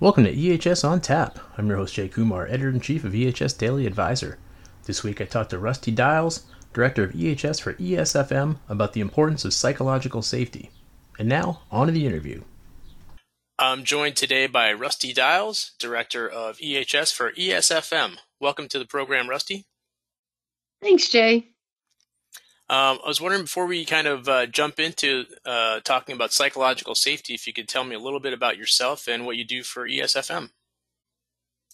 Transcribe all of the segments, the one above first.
Welcome to EHS on Tap. I'm your host Jay Kumar, editor in chief of EHS Daily Advisor. This week I talked to Rusti Dyals, director of EHS for ESFM, about the importance of psychological safety. And now, on to the interview. I'm joined today by Rusti Dyals, director of EHS for ESFM. Welcome to the program, Rusti. Thanks, Jay. Um, I was wondering before we kind of uh, jump into uh, talking about psychological safety, if you could tell me a little bit about yourself and what you do for ESFM.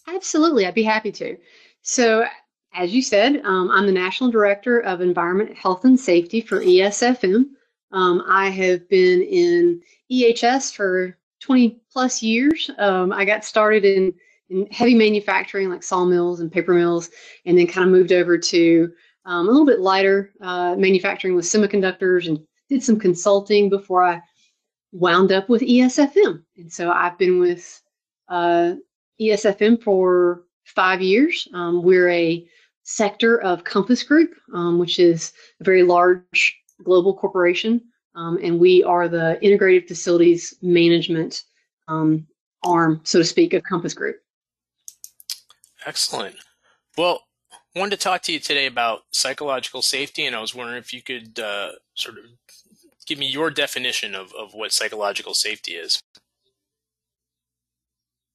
Absolutely, I'd be happy to. So, as you said, um, I'm the National Director of Environment, Health, and Safety for ESFM. Um, I have been in EHS for 20 plus years. Um, I got started in, in heavy manufacturing like sawmills and paper mills, and then kind of moved over to um, a little bit lighter uh, manufacturing with semiconductors and did some consulting before I wound up with ESFM. And so I've been with uh, ESFM for five years. Um, we're a sector of Compass Group, um, which is a very large global corporation. Um, and we are the integrated facilities management um, arm, so to speak, of Compass Group. Excellent. Well, wanted to talk to you today about psychological safety, and I was wondering if you could uh, sort of give me your definition of, of what psychological safety is.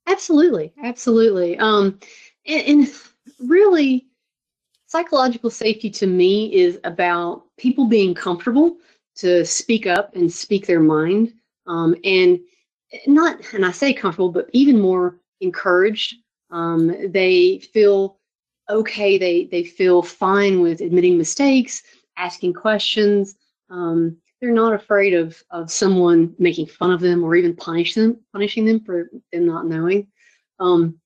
Absolutely, absolutely. Um, and, and really, psychological safety to me is about people being comfortable to speak up and speak their mind, um, and not, and I say comfortable, but even more encouraged. Um, they feel okay. They they feel fine with admitting mistakes, asking questions. Um, they're not afraid of of someone making fun of them or even punish them, punishing them for them not knowing. Um,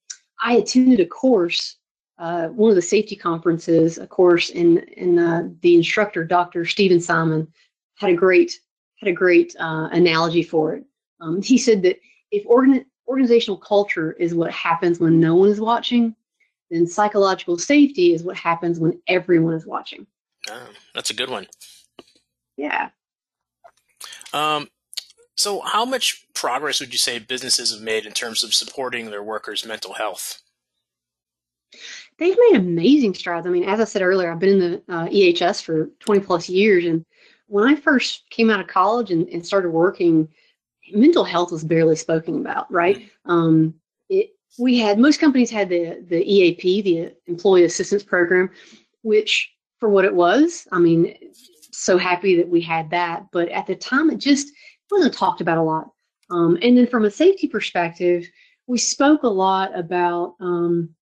I attended a course, uh, one of the safety conferences, a course, in in uh, the instructor, Dr. Stephen Simon, had a great had a great uh, analogy for it. Um, he said that if organ- organizational culture is what happens when no one is watching, then psychological safety is what happens when everyone is watching. Oh, that's a good one. Yeah. Um, so, how much progress would you say businesses have made in terms of supporting their workers' mental health? They've made amazing strides. I mean, as I said earlier, I've been in the uh, EHS for 20 plus years. And when I first came out of college and, and started working, mental health was barely spoken about, right? Mm-hmm. Um, we had most companies had the the EAP, the Employee Assistance Program, which for what it was, I mean, so happy that we had that. But at the time, it just wasn't talked about a lot. Um, and then from a safety perspective, we spoke a lot about, um,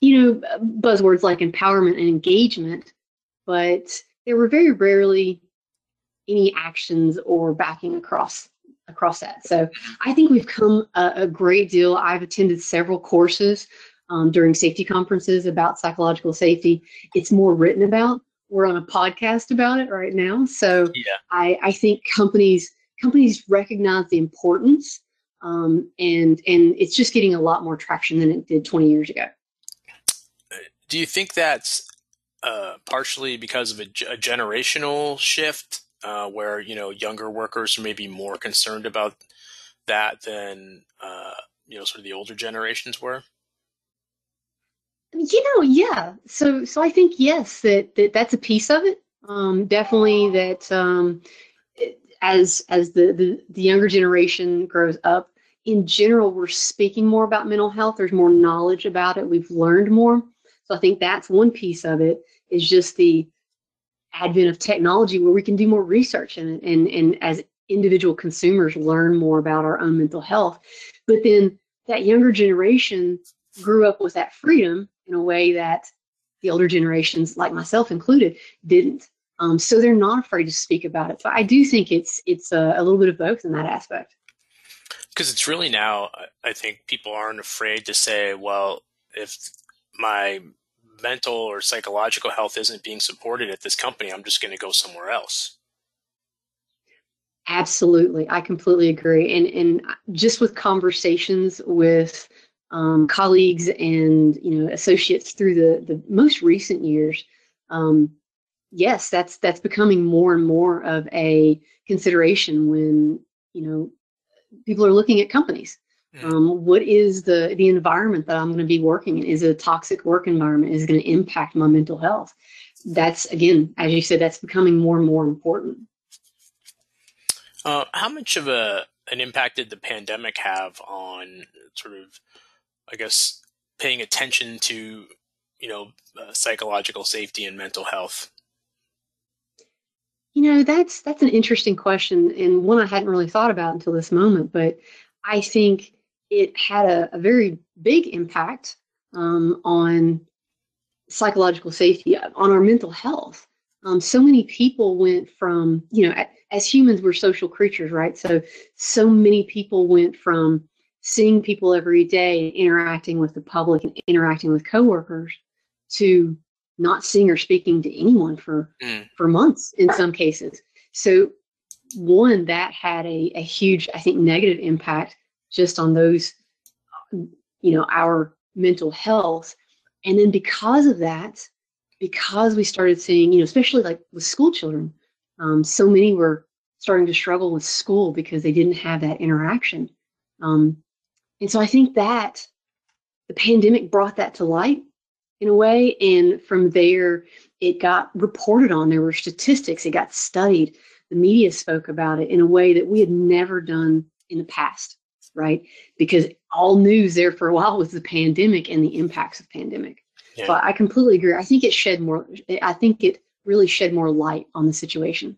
you know, buzzwords like empowerment and engagement, but there were very rarely any actions or backing across across that. So I think we've come a, a great deal. I've attended several courses um, during safety conferences about psychological safety. It's more written about. We're on a podcast about it right now. So yeah. I, I think companies companies recognize the importance um, and and it's just getting a lot more traction than it did 20 years ago. Do you think that's uh, partially because of a, a generational shift uh, where you know younger workers are maybe more concerned about that than uh, you know sort of the older generations were? You know, yeah. So, so I think yes, that, that that's a piece of it. Um, definitely that um, as as the, the the younger generation grows up, in general, we're speaking more about mental health. There's more knowledge about it. We've learned more. So I think that's one piece of it. Is just the advent of technology where we can do more research and, and, and as individual consumers learn more about our own mental health. But then that younger generation grew up with that freedom in a way that the older generations, like myself included, didn't. Um, so they're not afraid to speak about it. So I do think it's it's a, a little bit of both in that aspect. Because it's really now, I think people aren't afraid to say, well, if my mental or psychological health isn't being supported at this company, I'm just going to go somewhere else. Absolutely, I completely agree. And and just with conversations with um, colleagues and you know associates through the the most recent years, um, yes, that's that's becoming more and more of a consideration when you know people are looking at companies. Um, what is the the environment that I'm going to be working in? Is it a toxic work environment? Is it going to impact my mental health? That's again, as you said, that's becoming more and more important. Uh, how much of a an impact did the pandemic have on sort of, I guess, paying attention to, you know, uh, psychological safety and mental health? You know, that's that's an interesting question and one I hadn't really thought about until this moment. But I think it had a, a very big impact um, on psychological safety, on our mental health. Um, so many people went from, you know, as humans, we're social creatures, right? So, so many people went from seeing people every day, interacting with the public and interacting with coworkers, to not seeing or speaking to anyone for mm. for months in some cases. So, one that had a, a huge, I think, negative impact just on those, you know, our mental health. And then because of that, because we started seeing, you know, especially like with school children, um, so many were starting to struggle with school because they didn't have that interaction. Um, and so I think that the pandemic brought that to light in a way. And from there, it got reported on. There were statistics, it got studied. The media spoke about it in a way that we had never done in the past right? Because all news there for a while was the pandemic and the impacts of pandemic. Yeah. So I completely agree. I think it shed more. I think it really shed more light on the situation.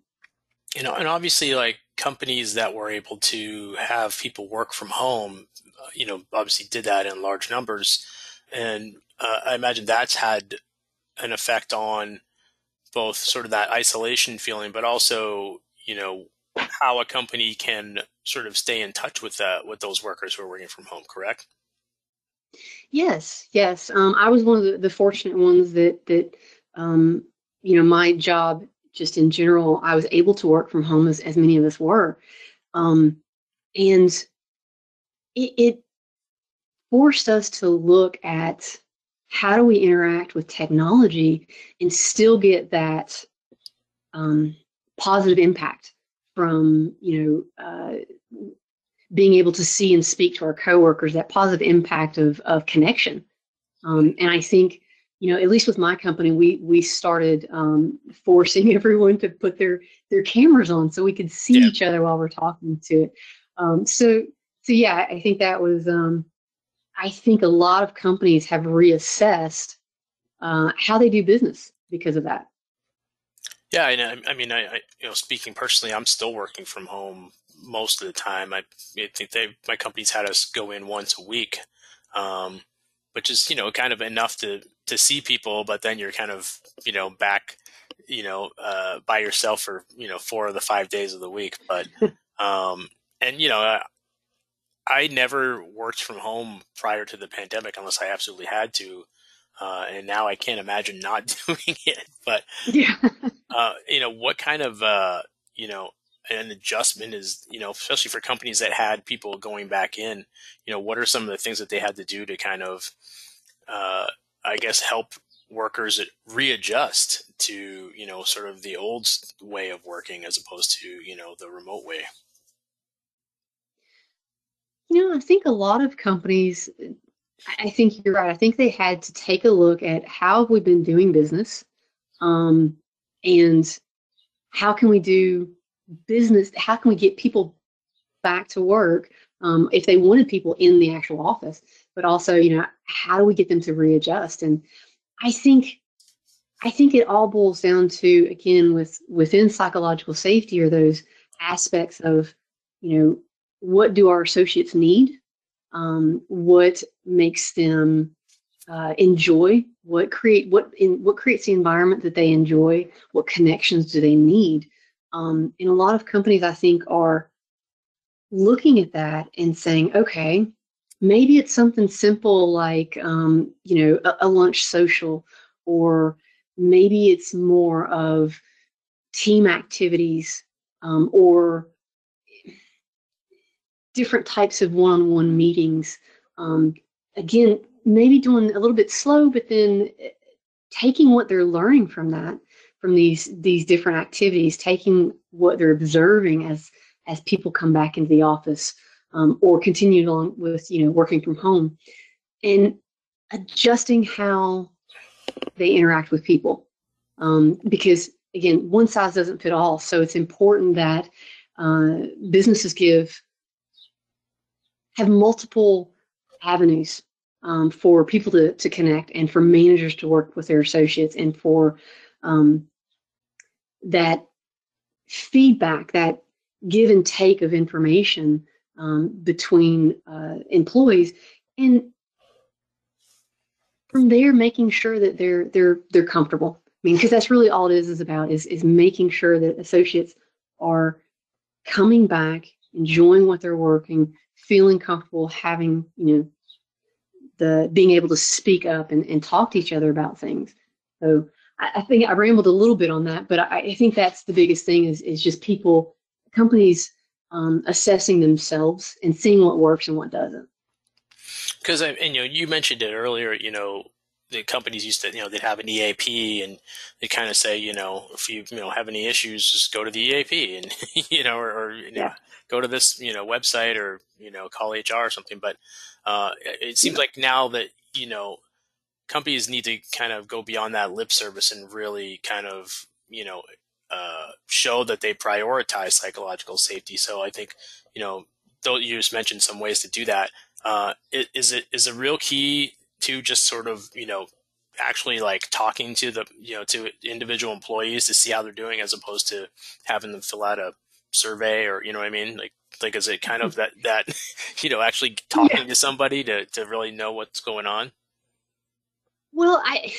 You know, and obviously, like companies that were able to have people work from home, uh, you know, obviously did that in large numbers, and uh, I imagine that's had an effect on both sort of that isolation feeling, but also, you know, how a company can sort of stay in touch with uh, with those workers who are working from home. Correct? Yes, yes. Um, I was one of the, the, fortunate ones that that um, you know my job just in general. I was able to work from home as as many of us were, um, and it, it forced us to look at how do we interact with technology and still get that um, positive impact from you know uh, being able to see and speak to our coworkers that positive impact of of connection. Um, and i think you know at least with my company we we started um, forcing everyone to put their their cameras on so we could see yeah. each other while we're talking to it. Um, so so yeah i think that was um, i think a lot of companies have reassessed uh, how they do business because of that yeah, I, I mean, I, I, you know, speaking personally, I'm still working from home most of the time. I, I think they, my company's had us go in once a week, um, which is you know kind of enough to to see people, but then you're kind of you know back, you know, uh, by yourself for you know four of the five days of the week. But um, and you know, I, I never worked from home prior to the pandemic unless I absolutely had to. Uh, and now I can't imagine not doing it. But yeah, uh, you know, what kind of uh, you know an adjustment is you know, especially for companies that had people going back in. You know, what are some of the things that they had to do to kind of, uh, I guess, help workers readjust to you know sort of the old way of working as opposed to you know the remote way. You know, I think a lot of companies I think you're right. I think they had to take a look at how we've we been doing business, um, and how can we do business? How can we get people back to work um, if they wanted people in the actual office? But also, you know, how do we get them to readjust? And I think, I think it all boils down to again with within psychological safety are those aspects of, you know, what do our associates need um, what makes them uh, enjoy what create what in what creates the environment that they enjoy what connections do they need? Um, and a lot of companies i think are looking at that and saying okay maybe it's something simple like um, you know a, a lunch social or maybe it's more of team activities um, or different types of one-on-one meetings. Um, again, maybe doing a little bit slow, but then eh, taking what they're learning from that, from these these different activities, taking what they're observing as as people come back into the office, um, or continue on with you know working from home, and adjusting how they interact with people, um, because again, one size doesn't fit all. So it's important that uh, businesses give have multiple avenues um, for people to, to connect and for managers to work with their associates and for um, that feedback, that give and take of information um, between uh, employees, and from there making sure that they're they're they're comfortable. I mean, because that's really all it is is about is is making sure that associates are coming back, enjoying what they're working, feeling comfortable, having you know the being able to speak up and, and talk to each other about things. So I, I think I rambled a little bit on that, but I, I, think that's the biggest thing is is just people, companies um, assessing themselves and seeing what works and what doesn't. Because I and you know you mentioned it earlier. You know the companies used to you know they'd have an EAP and they kind of say you know if you you know have any issues just go to the EAP and you know or, or you know yeah. go to this you know website or you know call HR or something. But uh, it seems yeah. like now that you know companies need to kind of go beyond that lip service and really kind of you know uh, show that they prioritize psychological safety. So I think you know though you just mentioned some ways to do that. Uh, is it is a real key to just sort of you know actually like talking to the you know to individual employees to see how they're doing as opposed to having them fill out a survey or you know what I mean like like is it kind of that that you know actually talking yeah. to somebody to to really know what's going on well I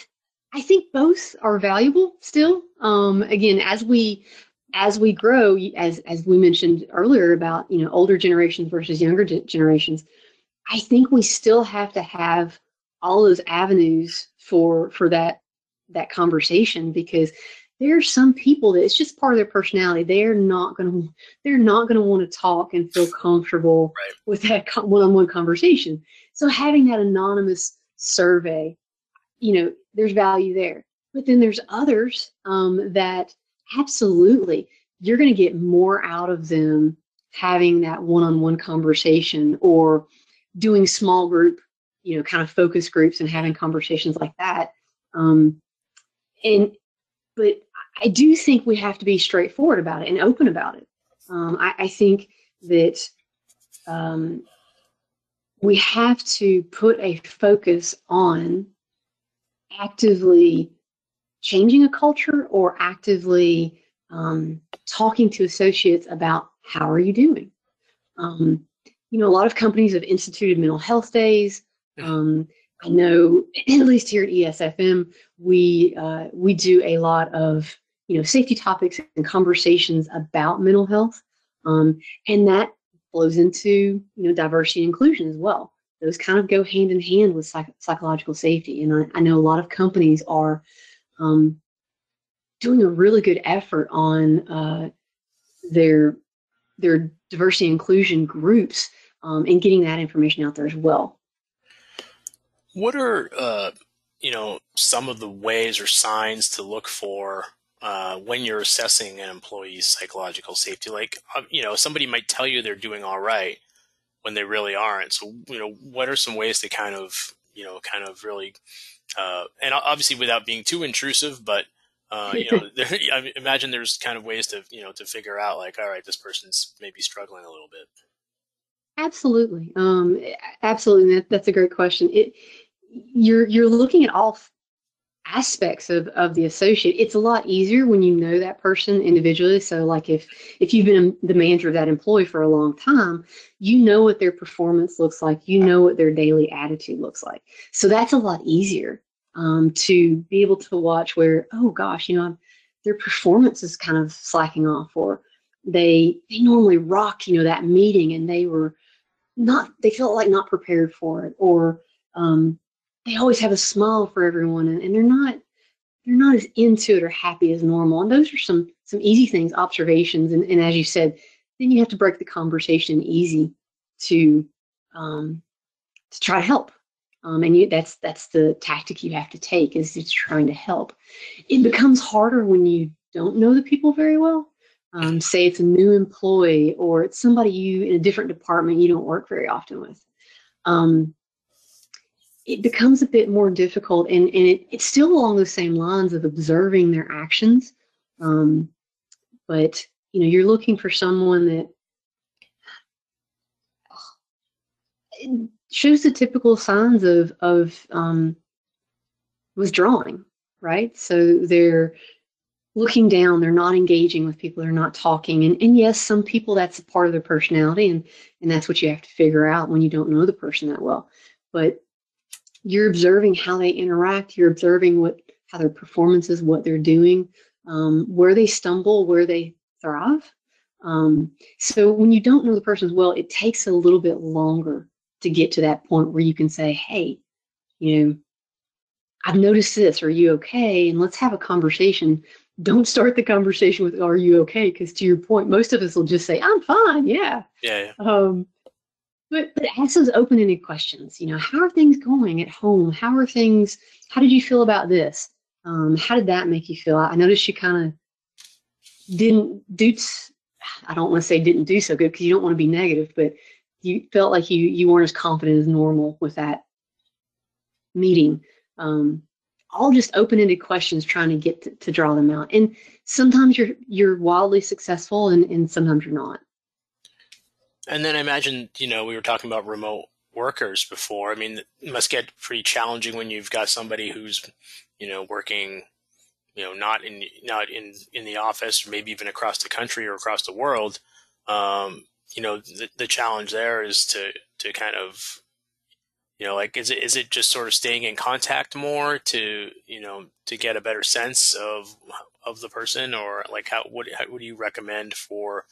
I think both are valuable still um again as we as we grow as as we mentioned earlier about you know older generations versus younger generations I think we still have to have all those avenues for for that that conversation because there are some people that it's just part of their personality. They're not going to they're not going to want to talk and feel comfortable right. with that one-on-one conversation. So having that anonymous survey, you know, there's value there. But then there's others um, that absolutely you're going to get more out of them having that one-on-one conversation or doing small group you know kind of focus groups and having conversations like that. Um, and but i do think we have to be straightforward about it and open about it. Um, I, I, think that um, we have to put a focus on actively changing a culture or actively um, talking to associates about how are you doing? Um, you know a lot of companies have instituted mental health days um, I know, at least here at ESFM, we uh, we do a lot of you know safety topics and conversations about mental health, um, and that flows into you know diversity and inclusion as well. Those kind of go hand in hand with psych- psychological safety, and I, I, know a lot of companies are um, doing a really good effort on uh, their their diversity and inclusion groups um, and getting that information out there as well. What are uh, you know some of the ways or signs to look for uh, when you're assessing an employee's psychological safety? Like um, you know somebody might tell you they're doing all right when they really aren't. So you know what are some ways to kind of you know kind of really uh, and obviously without being too intrusive, but uh, you know, there, I imagine there's kind of ways to, you know, to figure out like, all right, this person's maybe struggling a little bit. Absolutely. Um, absolutely. That, that's a great question. It, you're, you're looking at all aspects of, of the associate. It's a lot easier when you know that person individually. So like if, if you've been the manager of that employee for a long time, you know what their performance looks like. You know what their daily attitude looks like. So that's a lot easier um, to be able to watch where, oh gosh, you know, their performance is kind of slacking off or they, they normally rock, you know, that meeting and they were, not they felt like not prepared for it or um, they always have a smile for everyone and, and they're not they're not as into it or happy as normal and those are some some easy things observations and, and as you said then you have to break the conversation easy to um, to try to help. Um, and you, that's that's the tactic you have to take is it's trying to help. It becomes harder when you don't know the people very well. Um, say it's a new employee or it's somebody you in a different department you don't work very often with. Um, it becomes a bit more difficult and, and it, it's still along the same lines of observing their actions. Um, but you know, you're looking for someone that shows the typical signs of of um, withdrawing, right? So they're looking down, they're not engaging with people, they're not talking. And, and yes, some people that's a part of their personality, and and that's what you have to figure out when you don't know the person that well. But you're observing how they interact, you're observing what how their performance is, what they're doing, um, where they stumble, where they thrive. Um, so when you don't know the person as well, it takes a little bit longer to get to that point where you can say, hey, you know, I've noticed this. Are you okay? And let's have a conversation. Don't start the conversation with, are you okay? Because to your point, most of us will just say, I'm fine. Yeah. Yeah. Um, but, but ask those open ended questions. You know, how are things going at home? How are things? How did you feel about this? Um, how did that make you feel? I noticed you kind of didn't do, I don't want to say didn't do so good because you don't want to be negative, but you felt like you you weren't as confident as normal with that meeting. Um, all just open-ended questions trying to get to, to, draw them out. And sometimes you're you're wildly successful and, and sometimes you're not. And then I imagine, you know, we were talking about remote workers before. I mean, it must get pretty challenging when you've got somebody who's, you know, working, you know, not in not in in the office, or maybe even across the country or across the world. Um, you know, the, the challenge there is to to kind of you know like is it is it just sort of staying in contact more to you know to get a better sense of of the person or like how what how, what do you recommend for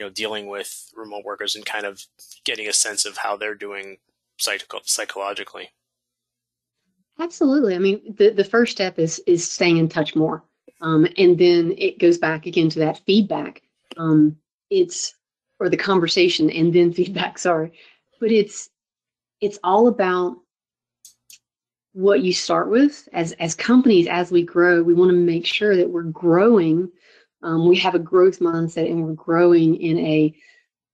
you know dealing with remote workers and kind of getting a sense of how they're doing psycho- psychologically. Absolutely. I mean the the first step is is staying in touch more. Um, and then it goes back again to that feedback. Um, it's or the conversation and then feedback sorry. But it's it's all about what you start with. As as companies as we grow we want to make sure that we're growing um, we have a growth mindset and we're growing in a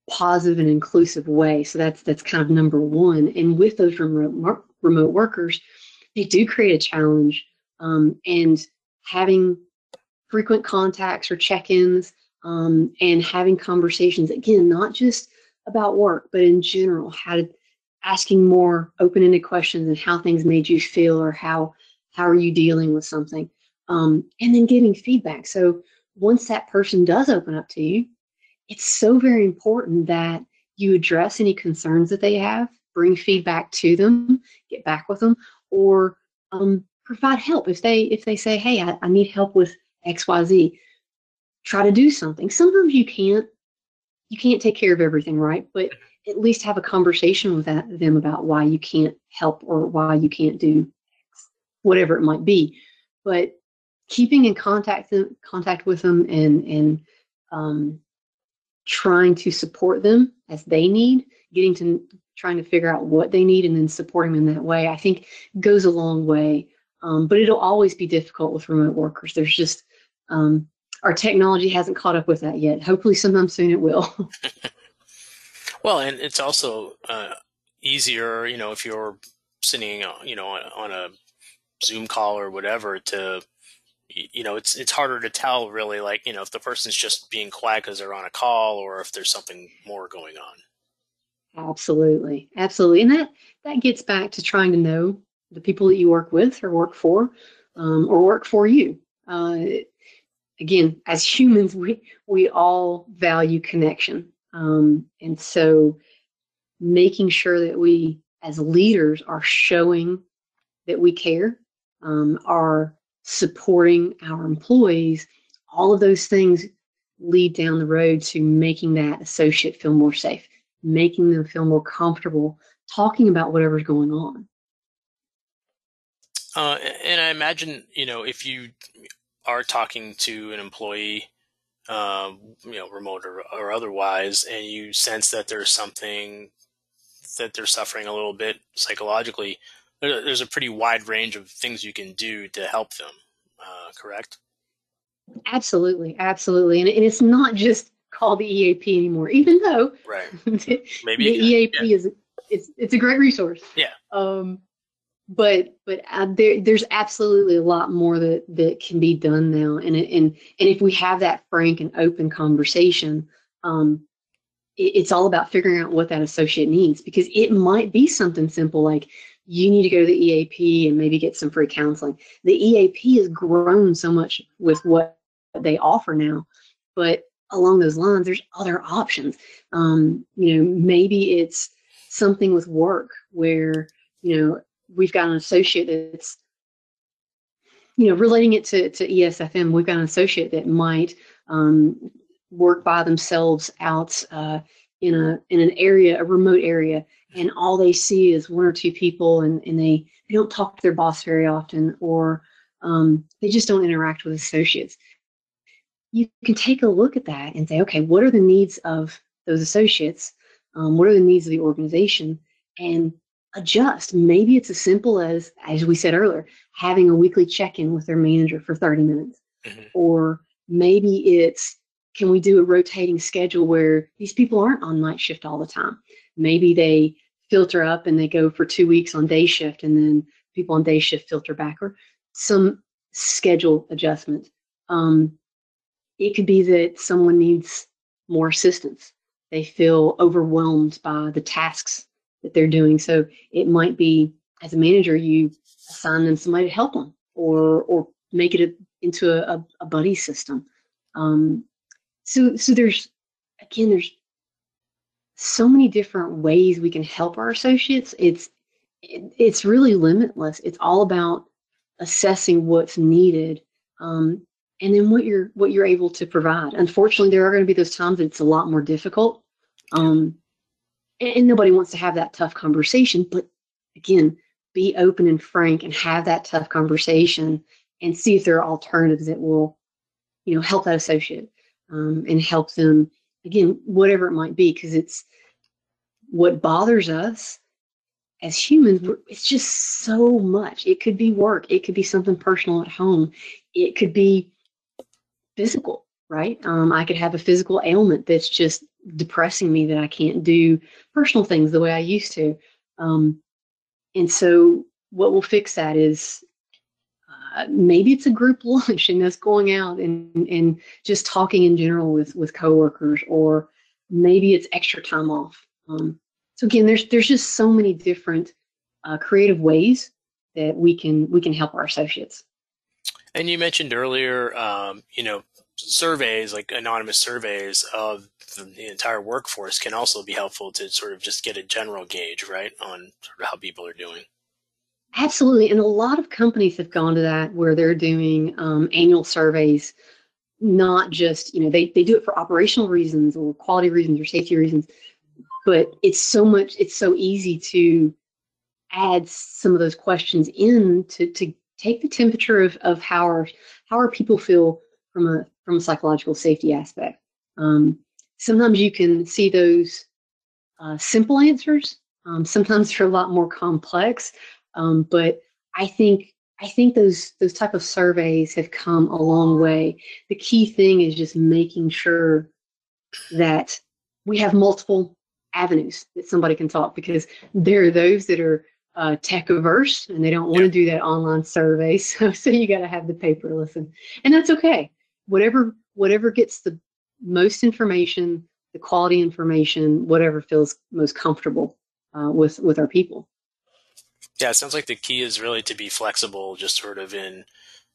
positive and inclusive way. So that's that's kind of number one. And with those remote remote workers they do create a challenge um, and having frequent contacts or check-ins um, and having conversations again, not just about work, but in general, how to asking more open-ended questions and how things made you feel or how how are you dealing with something um, and then giving feedback. So once that person does open up to you it's so very important that you address any concerns that they have bring feedback to them get back with them or um, provide help if they if they say hey I, I need help with xyz try to do something. Sometimes you can't you can't take care of everything, right? But at least have a conversation with that, them about why you can't help or why you can't do whatever it might be. But keeping in contact contact with them and and um, trying to support them as they need, getting to trying to figure out what they need and then supporting them in that way, I think goes a long way. Um, but it'll always be difficult with remote workers. There's just um, our technology hasn't caught up with that yet. Hopefully, sometime soon it will. well, and it's also uh, easier, you know, if you're sitting, you know, on a Zoom call or whatever to you know it's it's harder to tell really like you know if the person's just being quiet because they're on a call or if there's something more going on. Absolutely. Absolutely. And that that gets back to trying to know the people that you work with or work for um, or work for you. Uh, again, as humans, we we all value connection, um, and so making sure that we, as leaders, are showing that we care, um, are supporting our employees. All of those things lead down the road to making that associate feel more safe, making them feel more comfortable talking about whatever's going on. Uh, and I imagine, you know, if you are talking to an employee, um, you know, remote or, or otherwise, and you sense that there's something that they're suffering a little bit psychologically, there's a pretty wide range of things you can do to help them. Uh, correct? Absolutely, absolutely, and, and it's not just called the EAP anymore, even though right. the, Maybe the EAP yeah. is it's it's a great resource. Yeah. Um, but but uh, there there's absolutely a lot more that that can be done now, and it, and and if we have that frank and open conversation, um, it, it's all about figuring out what that associate needs because it might be something simple like you need to go to the EAP and maybe get some free counseling. The EAP has grown so much with what they offer now, but along those lines, there's other options. Um, you know, maybe it's something with work where you know we've got an associate that's you know relating it to, to esfm we've got an associate that might um, work by themselves out uh, in a in an area a remote area and all they see is one or two people and, and they, they don't talk to their boss very often or um, they just don't interact with associates. You can take a look at that and say okay what are the needs of those associates? Um, what are the needs of the organization? And adjust. Maybe it's as simple as as we said earlier having a weekly check-in with their manager for 30 minutes. Mm-hmm. or maybe it's can we do a rotating schedule where these people aren't on night shift all the time? Maybe they filter up and they go for two weeks on day shift and then people on day shift filter back or some schedule adjustment um, it could be that someone needs more assistance they feel overwhelmed by the tasks that they're doing. So it might be as a manager, you assign them somebody to help them or or make it a, into a, a, buddy system. Um, so so there's again there's so many different ways we can help our associates. It's it, it's really limitless. It's all about assessing what's needed um, and then what you're what you're able to provide. Unfortunately, there are going to be those times that it's a lot more difficult, um, and, and, nobody wants to have that tough conversation. But again, be open and frank and have that tough conversation, and see if there are alternatives that will, you know, help that associate um, and help them again, whatever it might be, because it's what bothers us as humans, it's just so much. It could be work, it could be something personal at home, it could be physical, right? Um, I could have a physical ailment that's just depressing me that I can't do personal things the way I used to. Um, and so, what will fix that is uh, maybe it's a group lunch and us going out and, and just talking in general with, with coworkers, or maybe it's extra time off. Um, so again, there's there's just so many different uh, creative ways that we can we can help our associates. And you mentioned earlier, um, you know, surveys like anonymous surveys of the entire workforce can also be helpful to sort of just get a general gauge, right, on sort of how people are doing. Absolutely, and a lot of companies have gone to that where they're doing um, annual surveys. Not just you know they they do it for operational reasons or quality reasons or safety reasons, but it's so much it's so easy to add some of those questions in to to take the temperature of, of how are how are people feel from a from a psychological safety aspect. Um, sometimes you can see those uh, simple answers. Um, sometimes they're a lot more complex, um, but I think I think those those type of surveys have come a long way. The key thing is just making sure that we have multiple avenues that somebody can talk because there are those that are uh, tech averse and they don't want to do that online survey. So, so you got to have the paper listen, and that's okay. Whatever whatever gets the most information, the quality information, whatever feels most comfortable uh, with with our people. Yeah, it sounds like the key is really to be flexible, just sort of in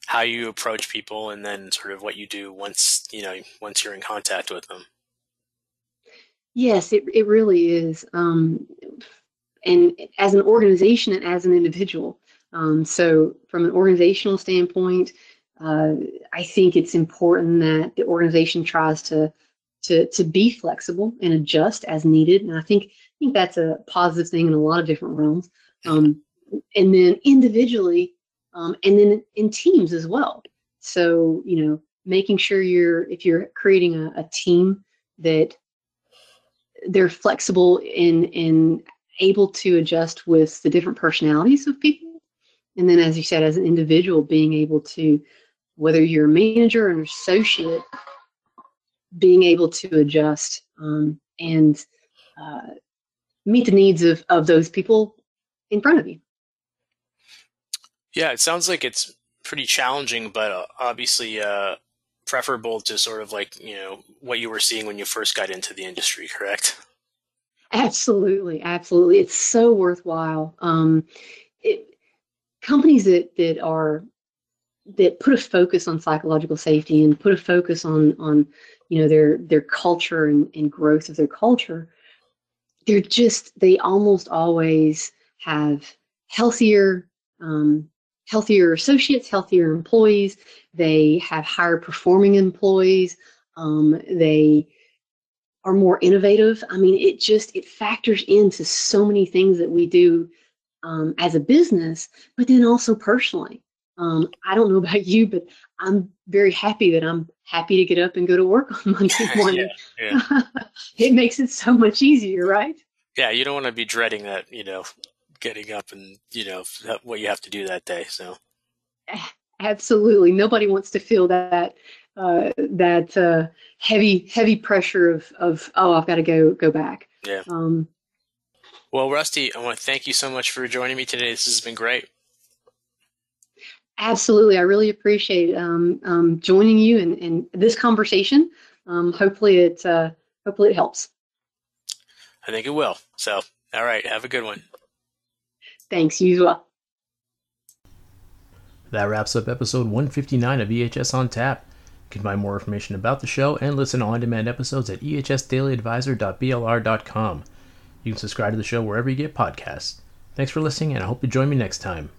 how you approach people, and then sort of what you do once you know once you're in contact with them. Yes, it it really is. Um, and as an organization and as an individual. Um, so, from an organizational standpoint, uh, I think it's important that the organization tries to to to be flexible and adjust as needed. And I think I think that's a positive thing in a lot of different realms. Um, and then individually, um, and then in teams as well. So you know, making sure you're if you're creating a, a team that they're flexible in in able to adjust with the different personalities of people. And then, as you said, as an individual, being able to whether you're a manager or an associate, being able to adjust um, and uh, meet the needs of, of those people in front of you. Yeah, it sounds like it's pretty challenging, but uh, obviously uh, preferable to sort of like, you know, what you were seeing when you first got into the industry, correct? Absolutely, absolutely. It's so worthwhile. Um, it, companies that, that are that put a focus on psychological safety and put a focus on on you know their their culture and, and growth of their culture they're just they almost always have healthier um, healthier associates healthier employees they have higher performing employees um, they are more innovative i mean it just it factors into so many things that we do um, as a business but then also personally um, I don't know about you, but I'm very happy that I'm happy to get up and go to work on Monday morning. yeah, yeah. it makes it so much easier, right? Yeah, you don't want to be dreading that, you know, getting up and, you know, what you have to do that day. So, absolutely. Nobody wants to feel that. Uh, that uh, heavy, heavy pressure of, of oh, I've got to go go back. Yeah. Um, well, Rusti, I want to thank you so much for joining me today. This has been great. Absolutely. I really appreciate um, um, joining you in, in this conversation. Um, hopefully it uh, hopefully it helps. I think it will. So, all right. Have a good one. Thanks. You as well. That wraps up episode 159 of EHS on Tap. You can find more information about the show and listen to on-demand episodes at ehsdailyadvisor.blr.com. You can subscribe to the show wherever you get podcasts. Thanks for listening, and I hope you join me next time.